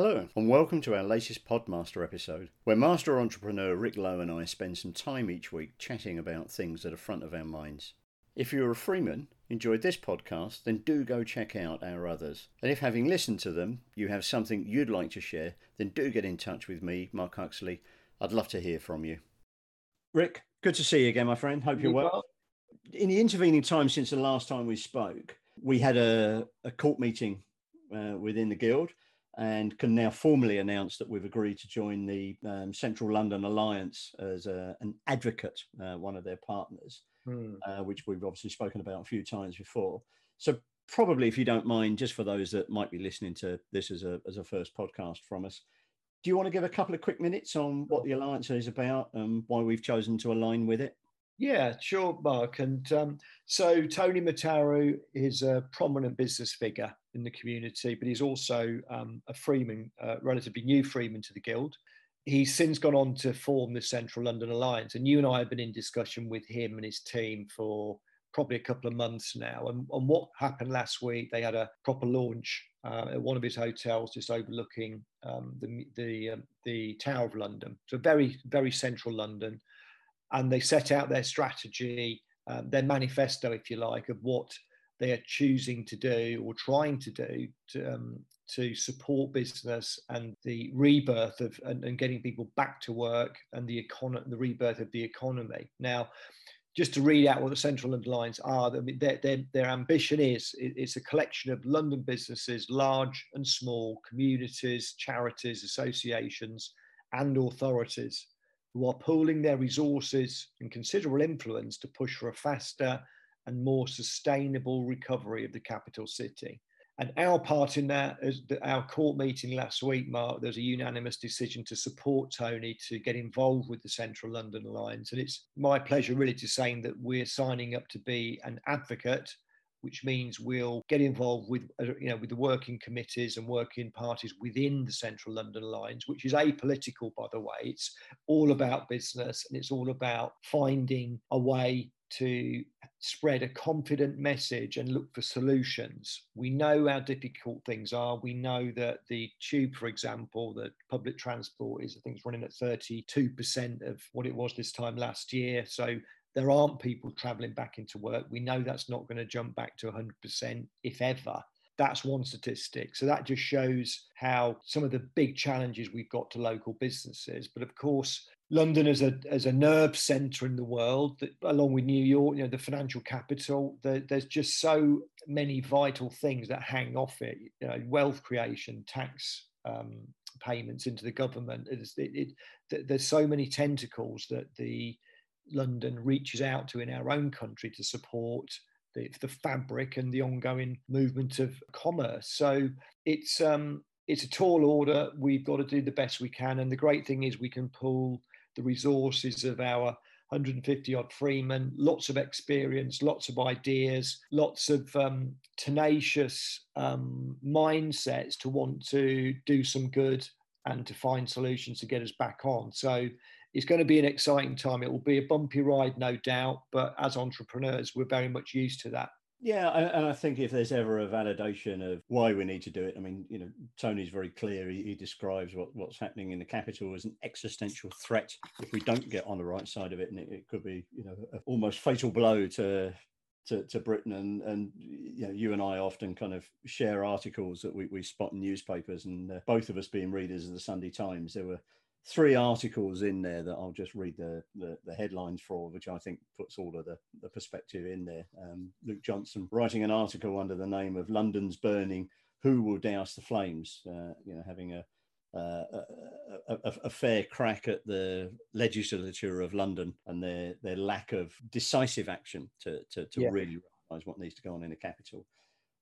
Hello, and welcome to our latest Podmaster episode, where master entrepreneur Rick Lowe and I spend some time each week chatting about things that are front of our minds. If you're a Freeman, enjoyed this podcast, then do go check out our others. And if having listened to them, you have something you'd like to share, then do get in touch with me, Mark Huxley. I'd love to hear from you. Rick, good to see you again, my friend. Hope you're well. In the intervening time since the last time we spoke, we had a, a court meeting uh, within the guild and can now formally announce that we've agreed to join the um, Central London Alliance as a, an advocate, uh, one of their partners, hmm. uh, which we've obviously spoken about a few times before. So, probably, if you don't mind, just for those that might be listening to this as a, as a first podcast from us, do you want to give a couple of quick minutes on what the Alliance is about and why we've chosen to align with it? Yeah, sure, Mark. And um, so Tony Matharu is a prominent business figure in the community, but he's also um, a freeman, uh, relatively new freeman to the Guild. He's since gone on to form the Central London Alliance, and you and I have been in discussion with him and his team for probably a couple of months now. And, and what happened last week, they had a proper launch uh, at one of his hotels just overlooking um, the, the, um, the Tower of London. So very, very central London. And they set out their strategy, um, their manifesto, if you like, of what they are choosing to do or trying to do to, um, to support business and the rebirth of and, and, getting people back to work and the economy, the rebirth of the economy. Now, just to read out what the Central underlines are, I mean, their, their, their ambition is it's a collection of London businesses, large and small, communities, charities, associations, and authorities who are pooling their resources and considerable influence to push for a faster and more sustainable recovery of the capital city. And our part in that is our court meeting last week, Mark, there's a unanimous decision to support Tony to get involved with the Central London Alliance. And it's my pleasure really to say that we're signing up to be an advocate, which means we'll get involved with, uh, you know, with the working committees and working parties within the Central London Alliance, which is apolitical, by the way. It's all about business and it's all about finding a way to spread a confident message and look for solutions. We know how difficult things are. We know that the tube, for example, the public transport is, I think, it's running at 32% of what it was this time last year. So there aren't people traveling back into work. We know that's not going to jump back to 100%, if ever. That's one statistic. So that just shows how some of the big challenges we've got to local businesses. But of course, London as a as a nerve center in the world, that, along with New York, you know, the financial capital. The, there's just so many vital things that hang off it. You know, wealth creation, tax um, payments into the government. It, it, there's so many tentacles that the London reaches out to in our own country to support the, the fabric and the ongoing movement of commerce. So it's um, it's a tall order. We've got to do the best we can, and the great thing is we can pull the resources of our 150 odd freemen, lots of experience, lots of ideas, lots of um, tenacious um, mindsets to want to do some good and to find solutions to get us back on. So it's going to be an exciting time. It will be a bumpy ride, no doubt, but as entrepreneurs, we're very much used to that. Yeah, and I think if there's ever a validation of why we need to do it, I mean, you know, Tony's very clear. He, he, describes what, what's happening in the capital as an existential threat if we don't get on the right side of it, and it, it could be, you know, an almost fatal blow to to, to Britain. And and you know, you and I often kind of share articles that we, we spot in newspapers, and uh, both of us being readers of the Sunday Times, there were three articles in there that I'll just read the, the, the, headlines for, which I think puts all of the, the perspective in there. Um, Luke Johnson writing an article under the name of London's Burning, Who Will Douse the Flames? Uh, you know, having a, uh, a, a, a, fair crack at the legislature of London and their, their lack of decisive action to, to, to yeah. really realise what needs to go on in the capital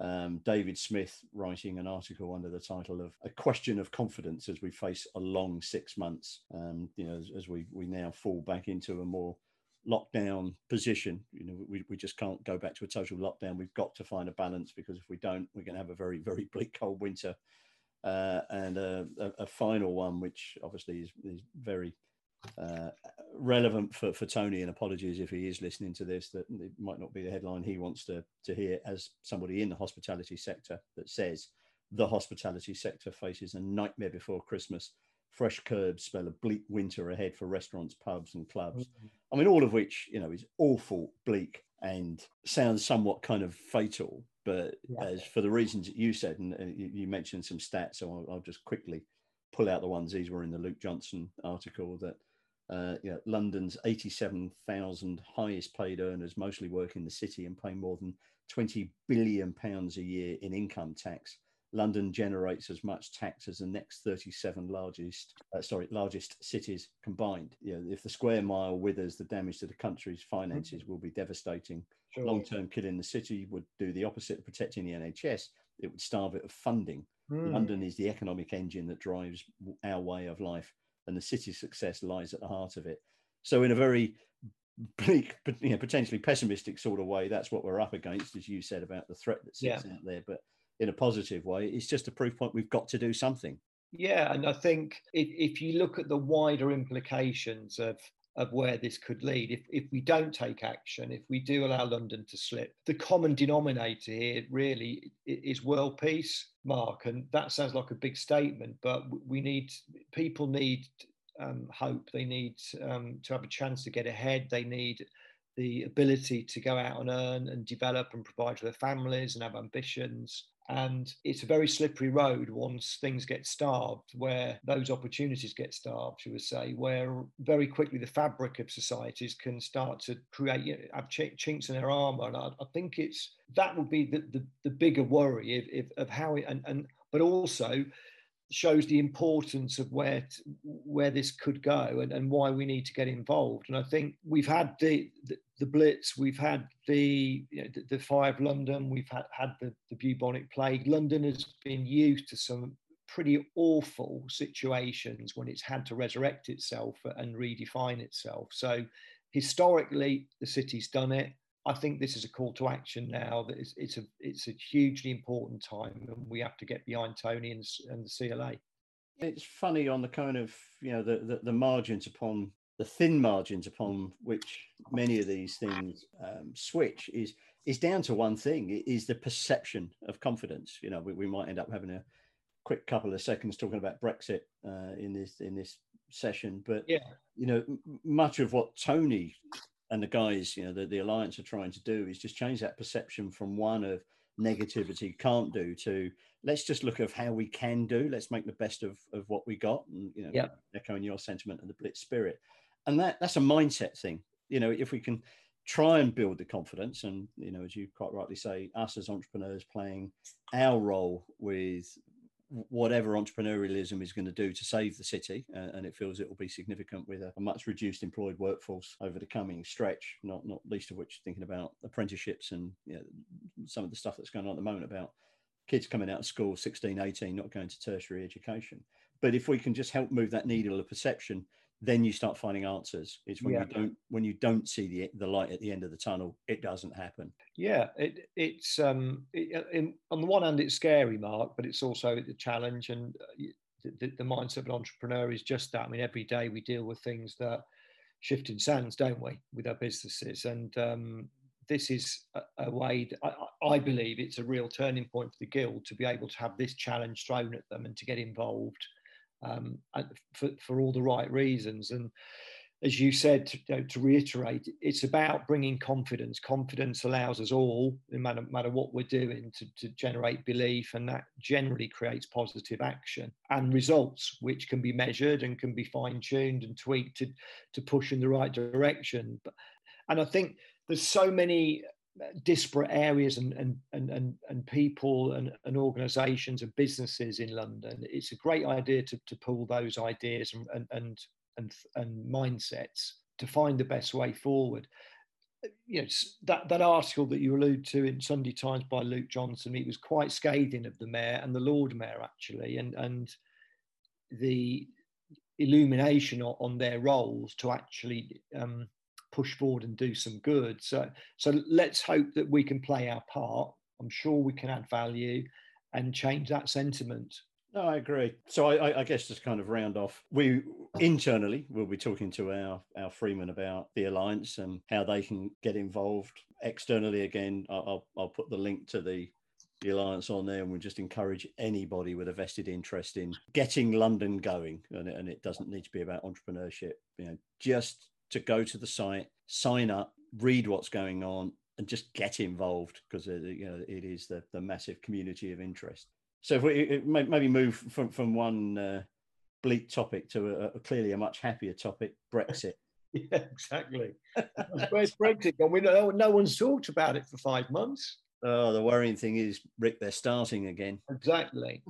um, David Smith writing an article under the title of "A Question of Confidence" as we face a long six months. Um, you know, as, as, we we now fall back into a more lockdown position. You know, we, we just can't go back to a total lockdown. We've got to find a balance because if we don't, we're going to have a very very bleak cold winter. Uh, and a, a, a, final one, which obviously is, is very uh, relevant for, for Tony, and apologies if he is listening to this, that it might not be the headline he wants to, to hear as somebody in the hospitality sector that says the hospitality sector faces a nightmare before Christmas. Fresh curbs spell a bleak winter ahead for restaurants, pubs, and clubs. Mm-hmm. I mean, all of which, you know, is awful, bleak, and sounds somewhat kind of fatal. But yeah. as for the reasons that you said, and, you, you, mentioned some stats, so I'll, I'll, just quickly pull out the ones. These were in the Luke Johnson article that uh, you know, London's 87,000 highest paid earners mostly work in the city and pay more than 20 billion pounds a year in income tax. London generates as much tax as the next 37 largest, uh, sorry, largest cities combined. You know, if the square mile withers, the damage to the country's finances will be devastating. Sure. Long-term killing the city would do the opposite of protecting the NHS. It would starve it of funding. Mm. London is the economic engine that drives our way of life, and the city's success lies at the heart of it. So, in a very bleak, you know, potentially pessimistic sort of way, that's what we're up against, as you said about the threat that sits yeah. out there. But in a positive way, it's just a proof point we've got to do something. Yeah, and I think if, if you look at the wider implications of of where this could lead, if, if we don't take action, if we do allow London to slip, the common denominator here really is world peace, Mark. And that sounds like a big statement, but we need people need um, hope. They need um, to have a chance to get ahead. They need the ability to go out and earn and develop and provide for their families and have ambitions. And it's a very slippery road once things get starved, where those opportunities get starved, you would say, where very quickly the fabric of societies can start to create, you know, have ch- chinks in their armor. And I, I, think it's that would be the, the, the bigger worry if, if, of how it, and, and but also shows the importance of where where this could go and, and why we need to get involved. And I think we've had the the, the Blitz, we've had the, you know, the, the fire of London, we've had, had the, the bubonic plague. London has been used to some pretty awful situations when it's had to resurrect itself and redefine itself. So historically, the city's done it. I think this is a call to action now. That it's, it's a it's a hugely important time, and we have to get behind Tony and, and the CLA. It's funny on the kind of you know the, the, the margins upon the thin margins upon which many of these things um, switch is is down to one thing: is the perception of confidence. You know, we, we might end up having a quick couple of seconds talking about Brexit uh, in this in this session, but yeah. you know, much of what Tony and the guys, you know, the, the alliance are trying to do is just change that perception from one of negativity can't do to let's just look at how we can do. Let's make the best of, of what we got. And, you know, yeah. echoing your sentiment and the blitz spirit. And that that's a mindset thing. You know, if we can try and build the confidence and, you know, as you quite rightly say, us as entrepreneurs playing our role with whatever entrepreneurialism is going to do to save the city, uh, and it feels it will be significant with a, a, much reduced employed workforce over the coming stretch. Not not least of which thinking about apprenticeships and you know, some of the stuff that's going on at the moment about kids coming out of school 16 18 not going to tertiary education but if we can just help move that needle of perception then you start finding answers. It's when yeah. you don't when you don't see the the light at the end of the tunnel it doesn't happen. Yeah it, it's um it, uh, in, on the one hand it's scary mark but it's also the challenge and uh, the, the, mindset of an entrepreneur is just that. I mean every day we deal with things that shift in sands don't we with our businesses? And um this is a, a way I, I believe it's a real turning point for the guild to be able to have this challenge thrown at them and to get involved um, for, for all the right reasons. And as you said, to, to, reiterate, it's about bringing confidence. Confidence allows us all, no matter, matter what we're doing, to, to generate belief, and that generally creates positive action and results, which can be measured and can be fine tuned and tweaked to, to push in the right direction. And I think there's so many disparate areas and and and and, and people and, and organizations and businesses in London. It's a great idea to, to pull those ideas and and and and, and mindsets to find the best way forward. You know, that, that article that you allude to in Sunday Times by Luke Johnson, he was quite scathing of the mayor and the Lord Mayor actually, and and the illumination on, on their roles to actually um, push forward and do some good. So, so let's hope that we can play our part. I'm sure we can add value and change that sentiment. No, I agree. So I, I, guess just kind of round off, we internally we'll be talking to our our freemen about the alliance and how they can get involved. Externally, again, I'll I'll put the link to the the alliance on there, and we just encourage anybody with a vested interest in getting London going. And it, and it doesn't need to be about entrepreneurship. You know, just to go to the site, sign up, read what's going on, and just get involved because you know it is the, the massive community of interest. So if we maybe move from from one uh, bleak topic to a, a, clearly a much happier topic, Brexit. Yeah, exactly. Where's Brexit gone? We know no one's talked about it for five months. Oh, the worrying thing is, Rick, they're starting again. Exactly.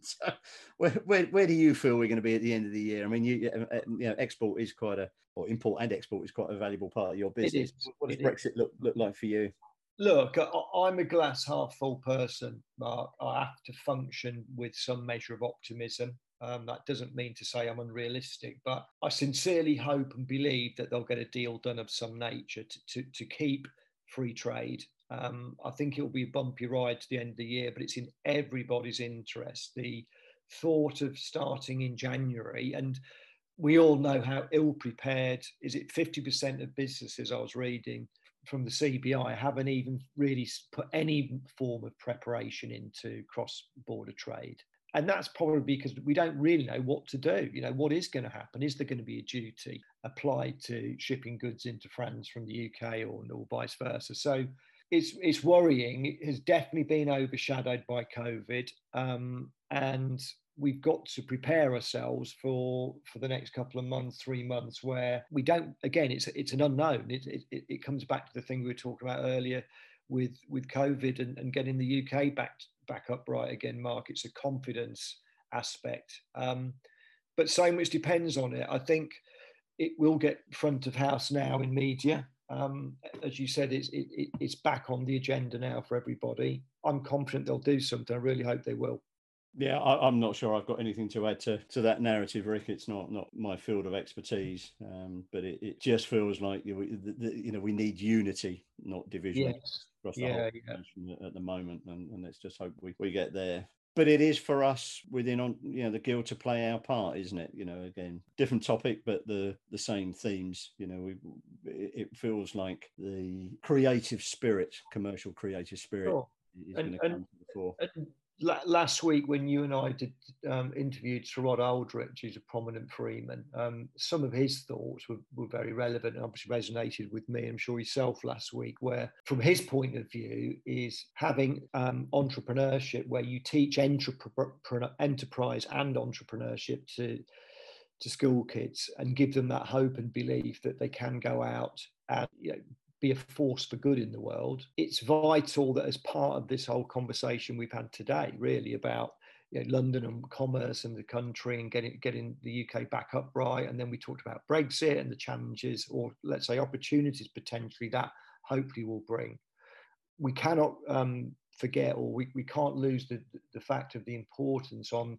so, where, where, where do you feel we're going to be at the end of the year? I mean, you, uh, you know, export is quite a, or import and export is quite a valuable part of your business. What does it Brexit look, look like for you? Look, I'm a glass half full person, Mark. I have to function with some measure of optimism. Um, that doesn't mean to say I'm unrealistic, but I sincerely hope and believe that they'll get a deal done of some nature to, to, to keep free trade. Um, I think it'll be a bumpy ride to the end of the year, but it's in everybody's interest. The thought of starting in January, and we all know how ill prepared is it 50% of businesses I was reading from the CBI haven't even really put any form of preparation into cross border trade and that's probably because we don't really know what to do. You know, what is going to happen? Is there going to be a duty applied to shipping goods into France from the UK or, or vice versa? So it's it's worrying. It has definitely been overshadowed by COVID, um, and we've got to prepare ourselves for for the next couple of months, three months, where we don't. Again, it's it's an unknown. It it, it comes back to the thing we were talking about earlier with with COVID and, and getting the UK back back upright again, Mark. It's a confidence aspect. Um, but so much depends on it. I think it will get front of house now in media. Um, as you said, it's, it, it's back on the agenda now for everybody. I'm confident they'll do something. I really hope they will. Yeah, I, am not sure I've got anything to add to, to that narrative, Rick. It's not not my field of expertise, um, but it, it just feels like you know, we, you know we need unity, not division. Yes across the yeah, whole yeah. at the moment, and, and let's just hope we, we get there. But it is for us within on you know the guild to play our part, isn't it? You know, again, different topic, but the the same themes. You know, we it feels like the creative spirit, commercial creative spirit, sure. is and, going to come to the fore. And last week when you and I did um, interviewed Rod Aldridge, who's a prominent freeman, um, some of his thoughts were, were very relevant and obviously resonated with me. I'm sure yourself last week, where from his point of view is having um, entrepreneurship where you teach enterprise and entrepreneurship to to school kids and give them that hope and belief that they can go out and you know, be a force for good in the world. It's vital that as part of this whole conversation we've had today, really about you know, London and commerce and the country and getting getting the UK back upright, and then we talked about Brexit and the challenges, or let's say opportunities potentially that hopefully will bring. We cannot um, forget, or we, we can't lose the the fact of the importance on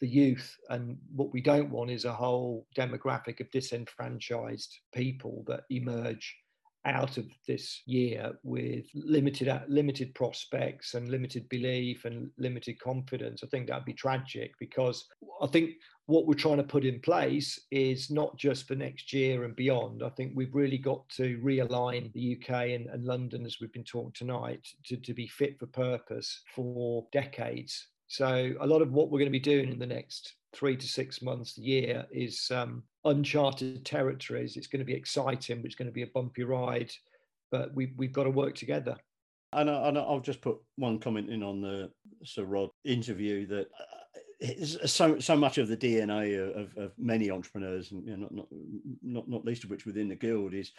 the youth and what we don't want is a whole demographic of disenfranchised people that emerge out of this year with limited uh, limited prospects and limited belief and limited confidence i think that'd be tragic because i think what we're trying to put in place is not just for next year and beyond. I think we've really got to realign the uk and, and london as we've been talking tonight to, to be fit for purpose for decades. So a lot of what we're going to be doing in the next three to six months, year, is um, uncharted territories. It's going to be exciting, but it's going to be a bumpy ride. But we, we've got to work together. And, I, and I'll just put one comment in on the Sir Rod interview that uh, so so much of the DNA of, of many entrepreneurs, and you know, not, not not not least of which within the guild, is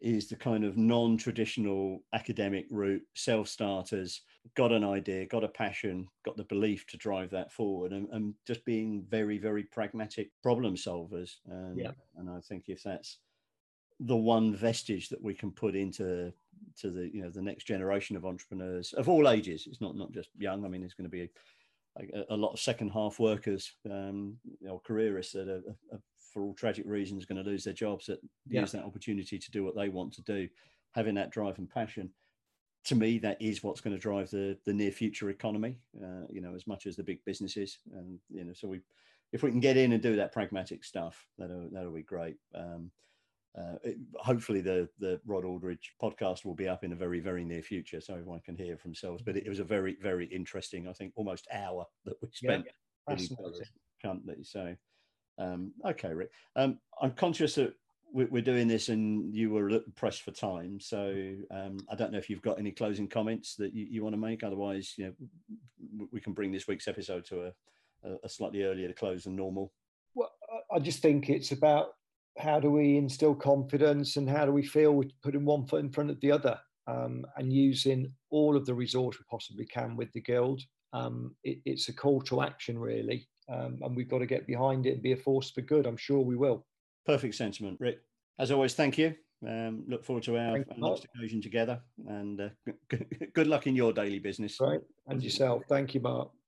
is the kind of non-traditional academic route self-starters got an idea got a passion got the belief to drive that forward and, and just being very very pragmatic problem solvers and, yeah. and i think if that's the one vestige that we can put into to the you know the next generation of entrepreneurs of all ages it's not not just young i mean there's going to be a, a, lot of second half workers um, know careerists that are, are for all tragic reasons, going to lose their jobs that yeah. use that opportunity to do what they want to do, having that drive and passion. To me, that is what's going to drive the the near future economy. Uh, you know, as much as the big businesses, and you know, so we, if we can get in and do that pragmatic stuff, that'll that'll be great. Um, uh, it, hopefully the the Rod Aldridge podcast will be up in a very very near future, so everyone can hear for themselves. But it, it was a very very interesting, I think, almost hour that we spent. Yeah, Fascinating. So, um, okay, Rick. Um, I'm conscious that we're doing this and you were pressed for time. So um, I don't know if you've got any closing comments that you, you want to make. Otherwise, you know, we can bring this week's episode to a, a slightly earlier close than normal. Well, I just think it's about how do we instill confidence and how do we feel we're putting one foot in front of the other um, and using all of the resource we possibly can with the guild. Um, it, it's a call to action, really. Um, and we've got to get behind it and be a force for good. I'm sure we will. Perfect sentiment, Rick. As always, thank you. Um, look forward to our, our next occasion together, and uh, good luck in your daily business. Right, and yourself. Thank you, Mark.